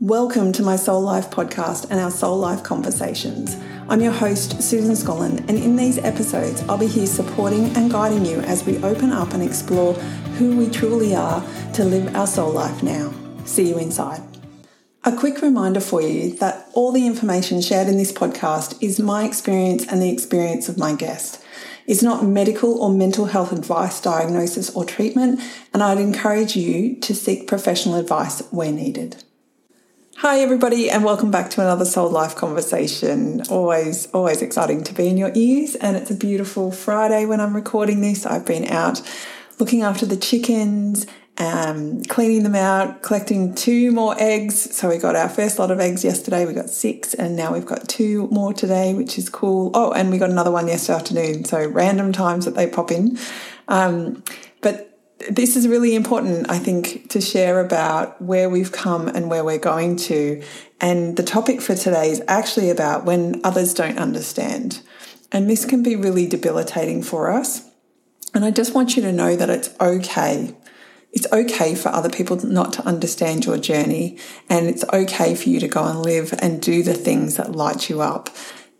Welcome to my Soul Life podcast and our Soul Life conversations. I'm your host, Susan Scollen, and in these episodes, I'll be here supporting and guiding you as we open up and explore who we truly are to live our soul life now. See you inside. A quick reminder for you that all the information shared in this podcast is my experience and the experience of my guest. It's not medical or mental health advice, diagnosis, or treatment, and I'd encourage you to seek professional advice where needed. Hi, everybody, and welcome back to another Soul Life conversation. Always, always exciting to be in your ears, and it's a beautiful Friday when I'm recording this. I've been out looking after the chickens, um, cleaning them out, collecting two more eggs. So we got our first lot of eggs yesterday. We got six, and now we've got two more today, which is cool. Oh, and we got another one yesterday afternoon. So random times that they pop in. Um, this is really important, I think, to share about where we've come and where we're going to. And the topic for today is actually about when others don't understand. And this can be really debilitating for us. And I just want you to know that it's okay. It's okay for other people not to understand your journey. And it's okay for you to go and live and do the things that light you up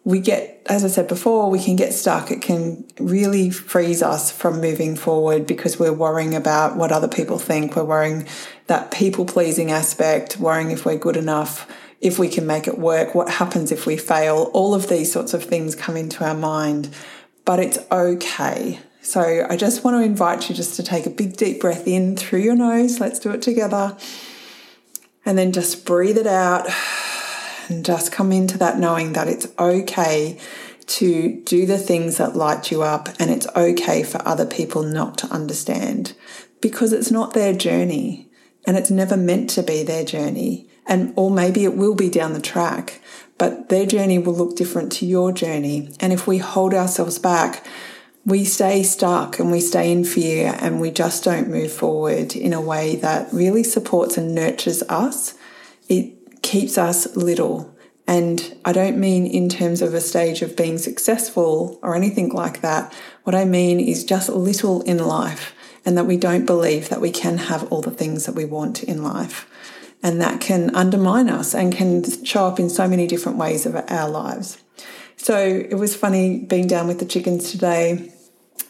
we get, as I said before, we can get stuck. It can really freeze us from moving forward because we're worrying about what other people think. We're worrying that people pleasing aspect, worrying if we're good enough, if we can make it work, what happens if we fail. All of these sorts of things come into our mind, but it's okay. So I just want to invite you just to take a big deep breath in through your nose. Let's do it together. And then just breathe it out and just come into that knowing that it's okay to do the things that light you up and it's okay for other people not to understand because it's not their journey and it's never meant to be their journey. And or maybe it will be down the track but their journey will look different to your journey. And if we hold ourselves back we stay stuck and we stay in fear and we just don't move forward in a way that really supports and nurtures us. It keeps us little. And I don't mean in terms of a stage of being successful or anything like that. What I mean is just little in life and that we don't believe that we can have all the things that we want in life. And that can undermine us and can show up in so many different ways of our lives. So it was funny being down with the chickens today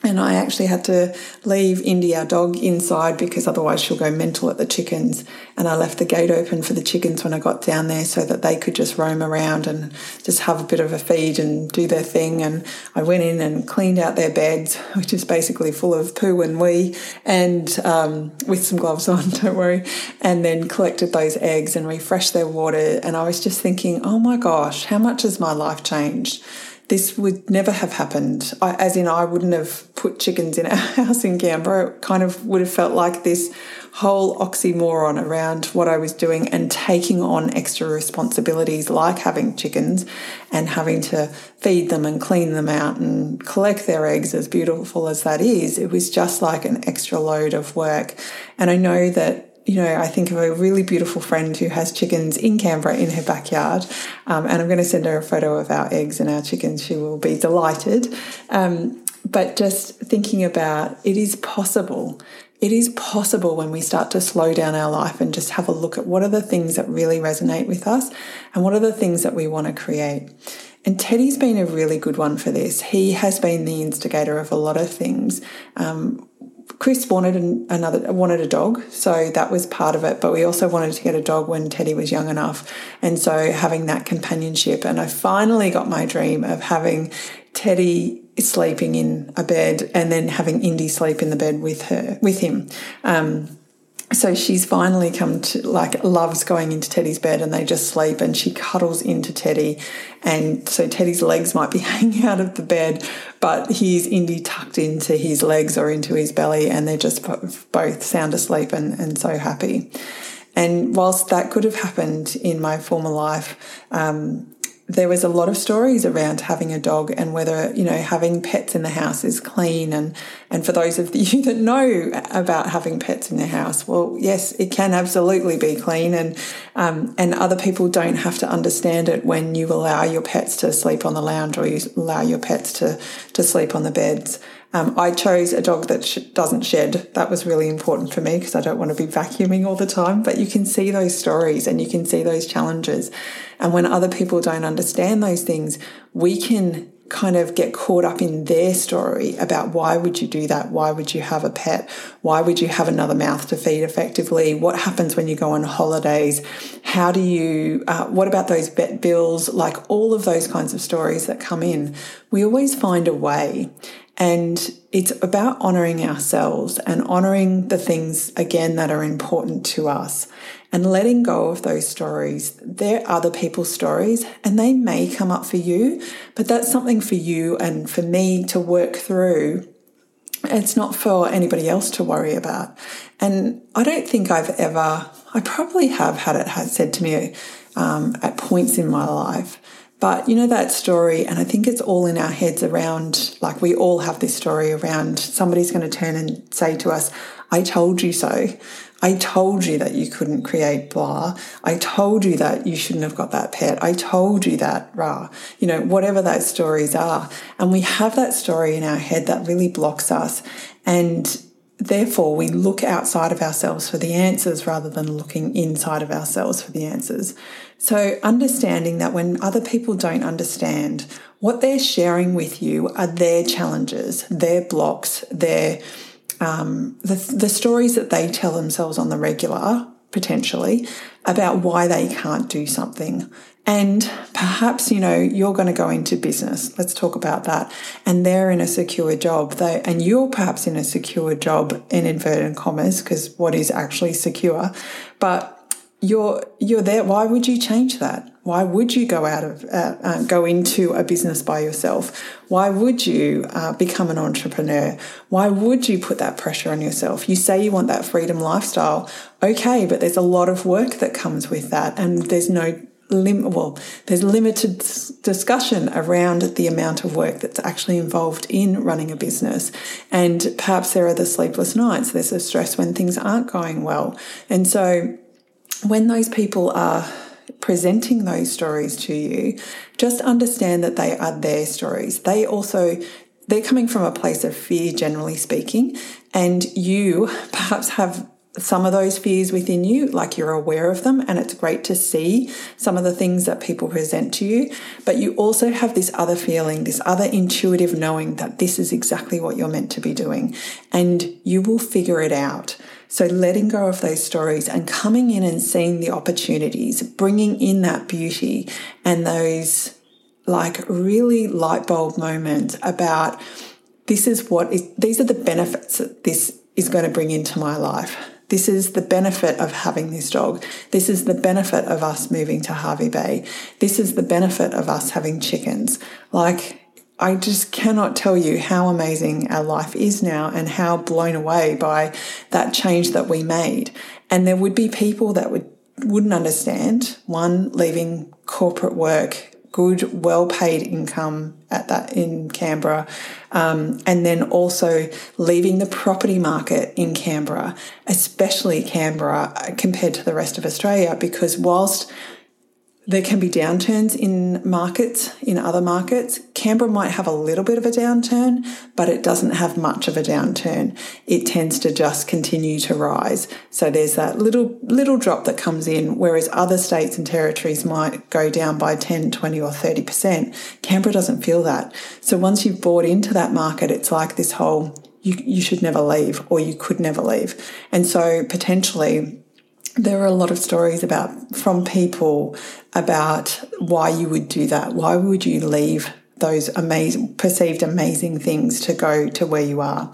and I actually had to leave Indy, our dog, inside because otherwise she'll go mental at the chickens. And I left the gate open for the chickens when I got down there so that they could just roam around and just have a bit of a feed and do their thing. And I went in and cleaned out their beds, which is basically full of poo and wee, and um, with some gloves on, don't worry. And then collected those eggs and refreshed their water. And I was just thinking, oh my gosh, how much has my life changed? This would never have happened. I, as in, I wouldn't have put chickens in our house in Canberra. It kind of would have felt like this whole oxymoron around what I was doing and taking on extra responsibilities like having chickens and having to feed them and clean them out and collect their eggs, as beautiful as that is. It was just like an extra load of work. And I know that you know, I think of a really beautiful friend who has chickens in Canberra in her backyard. Um, and I'm going to send her a photo of our eggs and our chickens. She will be delighted. Um, but just thinking about it is possible. It is possible when we start to slow down our life and just have a look at what are the things that really resonate with us and what are the things that we want to create. And Teddy's been a really good one for this. He has been the instigator of a lot of things. Um, Chris wanted an, another wanted a dog, so that was part of it. But we also wanted to get a dog when Teddy was young enough, and so having that companionship. And I finally got my dream of having Teddy sleeping in a bed, and then having Indy sleep in the bed with her with him. Um, so she's finally come to like loves going into Teddy's bed and they just sleep and she cuddles into Teddy and so Teddy's legs might be hanging out of the bed but he's Indy tucked into his legs or into his belly and they're just both sound asleep and, and so happy. And whilst that could have happened in my former life, um, there was a lot of stories around having a dog and whether you know having pets in the house is clean. And and for those of you that know about having pets in the house well yes it can absolutely be clean. And um, and other people don't have to understand it when you allow your pets to sleep on the lounge or you allow your pets to to sleep on the beds Um, I chose a dog that sh- doesn't shed. That was really important for me because I don't want to be vacuuming all the time. But you can see those stories and you can see those challenges. And when other people don't understand those things, we can kind of get caught up in their story about why would you do that? Why would you have a pet? Why would you have another mouth to feed effectively? What happens when you go on holidays? How do you, uh, what about those vet bills? Like all of those kinds of stories that come in, we always find a way. And it's about honoring ourselves and honoring the things, again, that are important to us and letting go of those stories. They're other people's stories and they may come up for you, but that's something for you and for me to work through. It's not for anybody else to worry about. And I don't think I've ever, I probably have had it said to me um, at points in my life but you know that story, and I think it's all in our heads around like we all have this story around somebody's going to turn and say to us, I told you so. I told you that you couldn't create blah. I told you that you shouldn't have got that pet. I told you that rah. You know, whatever those stories are. And we have that story in our head that really blocks us. And therefore we look outside of ourselves for the answers rather than looking inside of ourselves for the answers. So, understanding that when other people don't understand, what they're sharing with you are their challenges, their blocks, their um, the, the stories that they tell themselves on the regular, potentially, about why they can't do something. And perhaps, you know, you're going to go into business. Let's talk about that. And they're in a secure job. They, and you're perhaps in a secure job in inverted commas, because what is actually secure? But you're you're there. Why would you change that? Why would you go out of uh, uh, go into a business by yourself? Why would you uh, become an entrepreneur? Why would you put that pressure on yourself? You say you want that freedom lifestyle, okay, but there's a lot of work that comes with that, and there's no lim- well, there's limited discussion around the amount of work that's actually involved in running a business. And perhaps there are the sleepless nights, there's the stress when things aren't going well. And so when those people are presenting those stories to you, just understand that they are their stories. They also they're coming from a place of fear, generally speaking, and you perhaps have some of those fears within you, like you're aware of them, and it's great to see some of the things that people present to you. But you also have this other feeling, this other intuitive knowing that this is exactly what you're meant to be doing, and you will figure it out. So, letting go of those stories and coming in and seeing the opportunities, bringing in that beauty and those like really light bulb moments about this is what is, these are the benefits that this is going to bring into my life. This is the benefit of having this dog. This is the benefit of us moving to Hervey Bay. This is the benefit of us having chickens. Like, I just cannot tell you how amazing our life is now and how blown away by that change that we made. And there would be people that would wouldn't understand one leaving corporate work good well paid income at that in Canberra um, and then also leaving the property market in Canberra especially Canberra compared to the rest of Australia because whilst there can be downturns in markets, in other markets. Canberra might have a little bit of a downturn, but it doesn't have much of a downturn. It tends to just continue to rise. So there's that little, little drop that comes in, whereas other states and territories might go down by 10, 20 or 30%. Canberra doesn't feel that. So once you've bought into that market, it's like this whole, you, you should never leave or you could never leave. And so potentially there are a lot of stories about from people about why you would do that. Why would you leave those amazing perceived amazing things to go to where you are?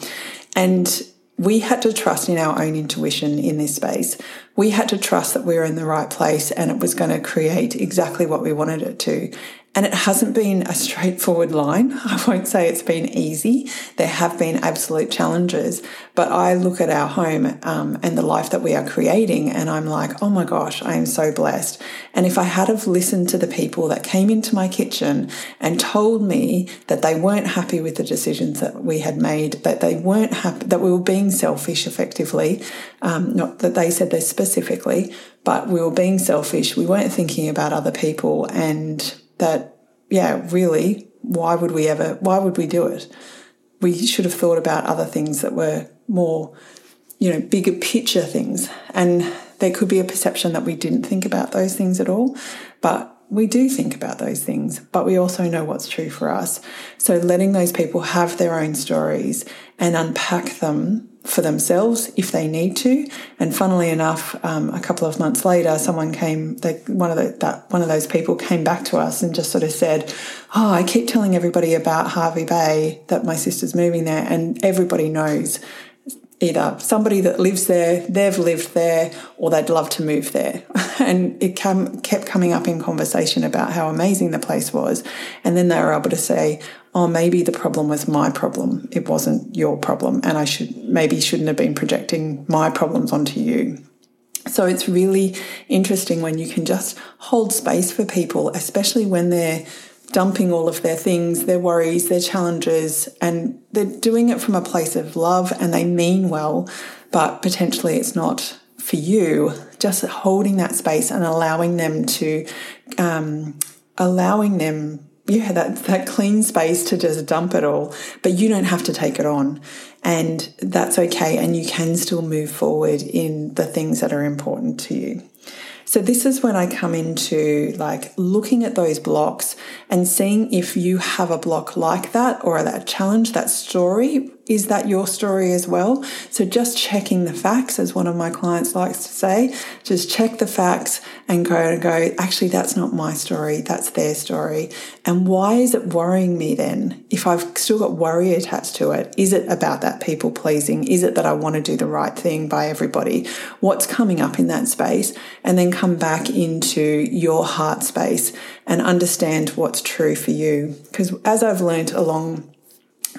And we had to trust in our own intuition in this space. We had to trust that we were in the right place and it was going to create exactly what we wanted it to. And it hasn't been a straightforward line. I won't say it's been easy. There have been absolute challenges, but I look at our home um, and the life that we are creating, and I'm like, oh my gosh, I am so blessed. And if I had have listened to the people that came into my kitchen and told me that they weren't happy with the decisions that we had made, that they weren't happy, that we were being selfish effectively, um, not that they said this specifically, but we were being selfish. We weren't thinking about other people and that, yeah, really, why would we ever, why would we do it? we should have thought about other things that were more, you know, bigger picture things. And there could be a perception that we didn't think about those things at all. But we do think about those things, but we also know what's true for us. So letting those people have their own stories and unpack them for themselves if they need to. And funnily enough, um, a couple of months later, someone came. They, one of the, that one of those people came back to us and just sort of said, "Oh, I keep telling everybody about Hervey Bay that my sister's moving there, and everybody knows." Either somebody that lives there, they've lived there, or they'd love to move there. and it kept coming up in conversation about how amazing the place was. And then they were able to say, oh, maybe the problem was my problem. It wasn't your problem. And I should maybe shouldn't have been projecting my problems onto you. So it's really interesting when you can just hold space for people, especially when they're dumping all of their things, their worries, their challenges, and they're doing it from a place of love and they mean well, but potentially it's not for you. Just holding that space and allowing them to, um, allowing them yeah, that, that clean space to just dump it all, but you don't have to take it on. And that's okay. And you can still move forward in the things that are important to you. So this is when I come into like looking at those blocks and seeing if you have a block like that or that challenge, that story is that your story as well? So just checking the facts, as one of my clients likes to say, just check the facts and go and go, actually, that's not my story, that's their story. And why is it worrying me then? If I've still got worry attached to it, is it about that people pleasing? Is it that I want to do the right thing by everybody? What's coming up in that space? And then come back into your heart space and understand what's true for you. Because as I've learned along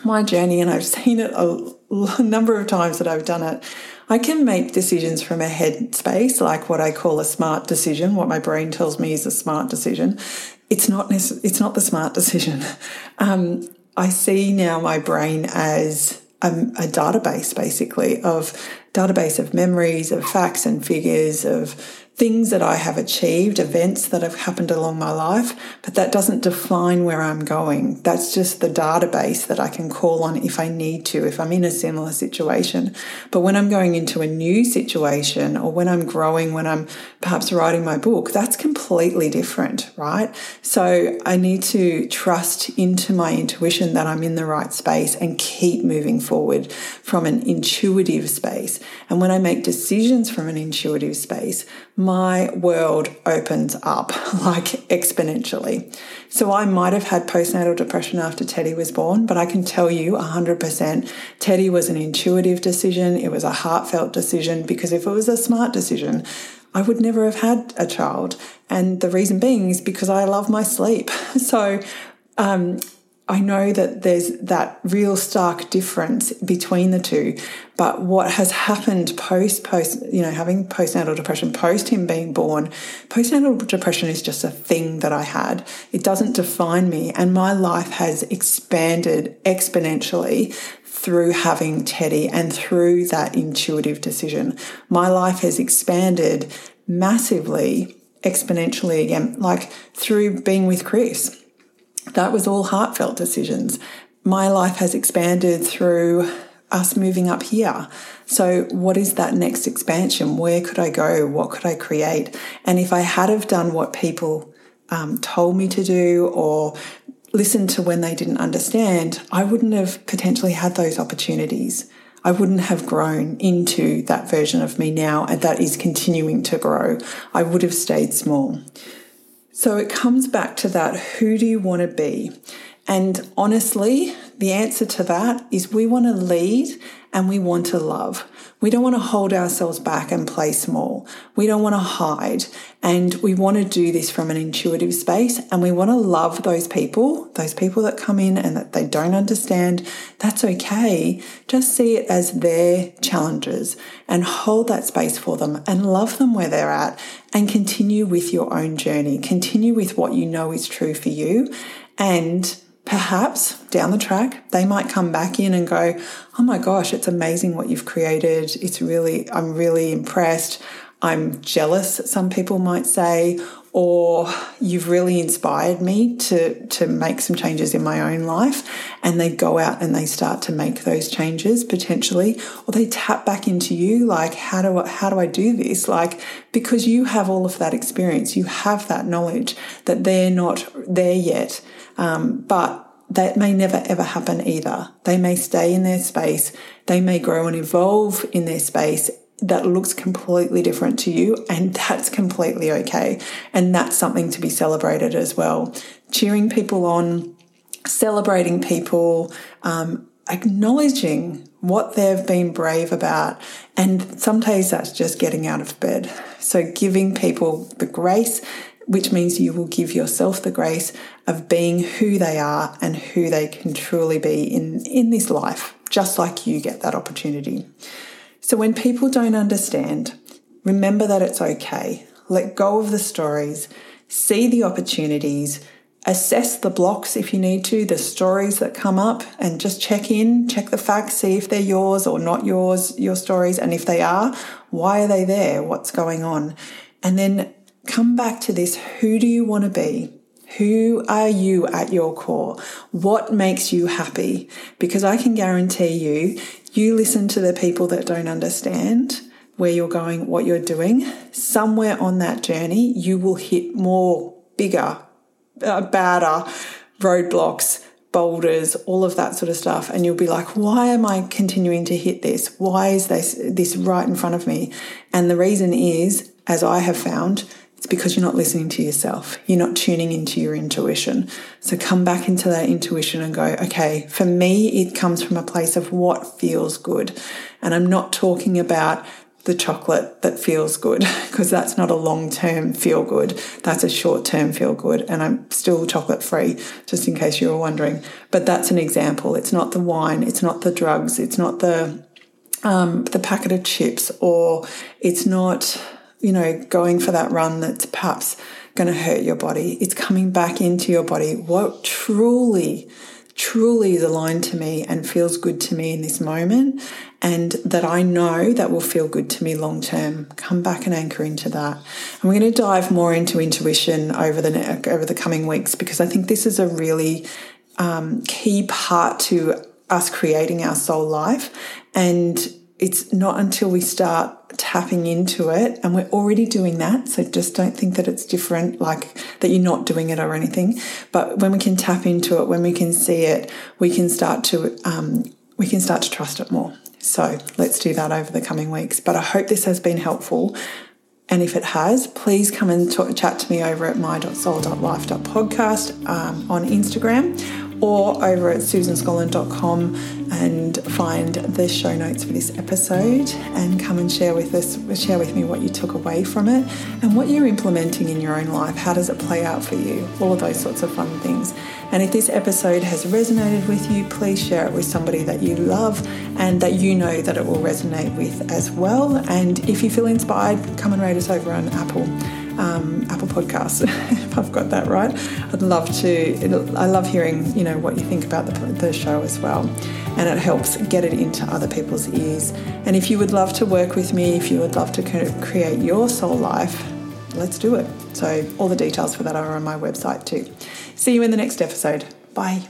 my journey, and I've seen it a number of times that I've done it. I can make decisions from a head space, like what I call a smart decision, what my brain tells me is a smart decision. It's not it's not the smart decision. Um, I see now my brain as a, a database, basically, of database of memories, of facts and figures, of things that I have achieved, events that have happened along my life, but that doesn't define where I'm going. That's just the database that I can call on if I need to, if I'm in a similar situation. But when I'm going into a new situation or when I'm growing, when I'm perhaps writing my book, that's completely different, right? So I need to trust into my intuition that I'm in the right space and keep moving forward from an intuitive space. And when I make decisions from an intuitive space, my world opens up like exponentially. So I might have had postnatal depression after Teddy was born, but I can tell you 100% Teddy was an intuitive decision. It was a heartfelt decision because if it was a smart decision, I would never have had a child. And the reason being is because I love my sleep. So, um, I know that there's that real stark difference between the two, but what has happened post post you know having postnatal depression post him being born, postnatal depression is just a thing that I had. It doesn't define me, and my life has expanded exponentially through having Teddy and through that intuitive decision. My life has expanded massively, exponentially again, like through being with Chris that was all heartfelt decisions. My life has expanded through us moving up here. So what is that next expansion? Where could I go? What could I create? And if I had have done what people um, told me to do or listened to when they didn't understand, I wouldn't have potentially had those opportunities. I wouldn't have grown into that version of me now and that is continuing to grow. I would have stayed small. So it comes back to that who do you want to be? And honestly, the answer to that is we want to lead and we want to love. We don't want to hold ourselves back and play small. We don't want to hide. And we want to do this from an intuitive space and we want to love those people, those people that come in and that they don't understand. That's okay. Just see it as their challenges and hold that space for them and love them where they're at and continue with your own journey. Continue with what you know is true for you and perhaps down the track, they might come back in and go, Oh my gosh, it's amazing what you've created. It's really, I'm really impressed. I'm jealous, some people might say, or you've really inspired me to to make some changes in my own life and they go out and they start to make those changes potentially or they tap back into you like how do I, how do I do this? Like because you have all of that experience you have that knowledge that they're not there yet um, but that may never ever happen either. They may stay in their space. They may grow and evolve in their space that looks completely different to you, and that's completely okay. And that's something to be celebrated as well. Cheering people on, celebrating people, um, acknowledging what they've been brave about. And some days that's just getting out of bed. So giving people the grace, which means you will give yourself the grace of being who they are and who they can truly be in, in this life, just like you get that opportunity. So when people don't understand, remember that it's okay. Let go of the stories, see the opportunities, assess the blocks if you need to, the stories that come up, and just check in, check the facts, see if they're yours or not yours, your stories. And if they are, why are they there? What's going on? And then come back to this who do you want to be? Who are you at your core? What makes you happy? Because I can guarantee you, you listen to the people that don't understand where you're going, what you're doing. Somewhere on that journey, you will hit more bigger, uh, badder roadblocks, boulders, all of that sort of stuff. And you'll be like, why am I continuing to hit this? Why is this, this right in front of me? And the reason is, as I have found, it's because you're not listening to yourself. You're not tuning into your intuition. So come back into that intuition and go, okay, for me, it comes from a place of what feels good. And I'm not talking about the chocolate that feels good because that's not a long term feel good. That's a short term feel good. And I'm still chocolate free, just in case you were wondering. But that's an example. It's not the wine, it's not the drugs, it's not the um, the packet of chips, or it's not you know, going for that run that's perhaps going to hurt your body. It's coming back into your body. What truly, truly is aligned to me and feels good to me in this moment, and that I know that will feel good to me long term. Come back and anchor into that. And we're going to dive more into intuition over the over the coming weeks because I think this is a really um, key part to us creating our soul life and it's not until we start tapping into it and we're already doing that so just don't think that it's different like that you're not doing it or anything. But when we can tap into it when we can see it we can start to um, we can start to trust it more. So let's do that over the coming weeks. But i hope this has been helpful. And if it has, please come and talk, chat to me over at my.soul.life.podcast um, on Instagram or over at susanscollen.com and find the show notes for this episode and come and share with us share with me what you took away from it and what you're implementing in your own life. How does it play out for you? All of those sorts of fun things. And if this episode has resonated with you please share it with somebody that you love and that you know that it will resonate with as well. And if you feel inspired come and rate us over on apple um, Apple Podcasts, if I've got that right. I'd love to. I love hearing you know what you think about the, the show as well, and it helps get it into other people's ears. And if you would love to work with me, if you would love to create your soul life, let's do it. So all the details for that are on my website too. See you in the next episode. Bye.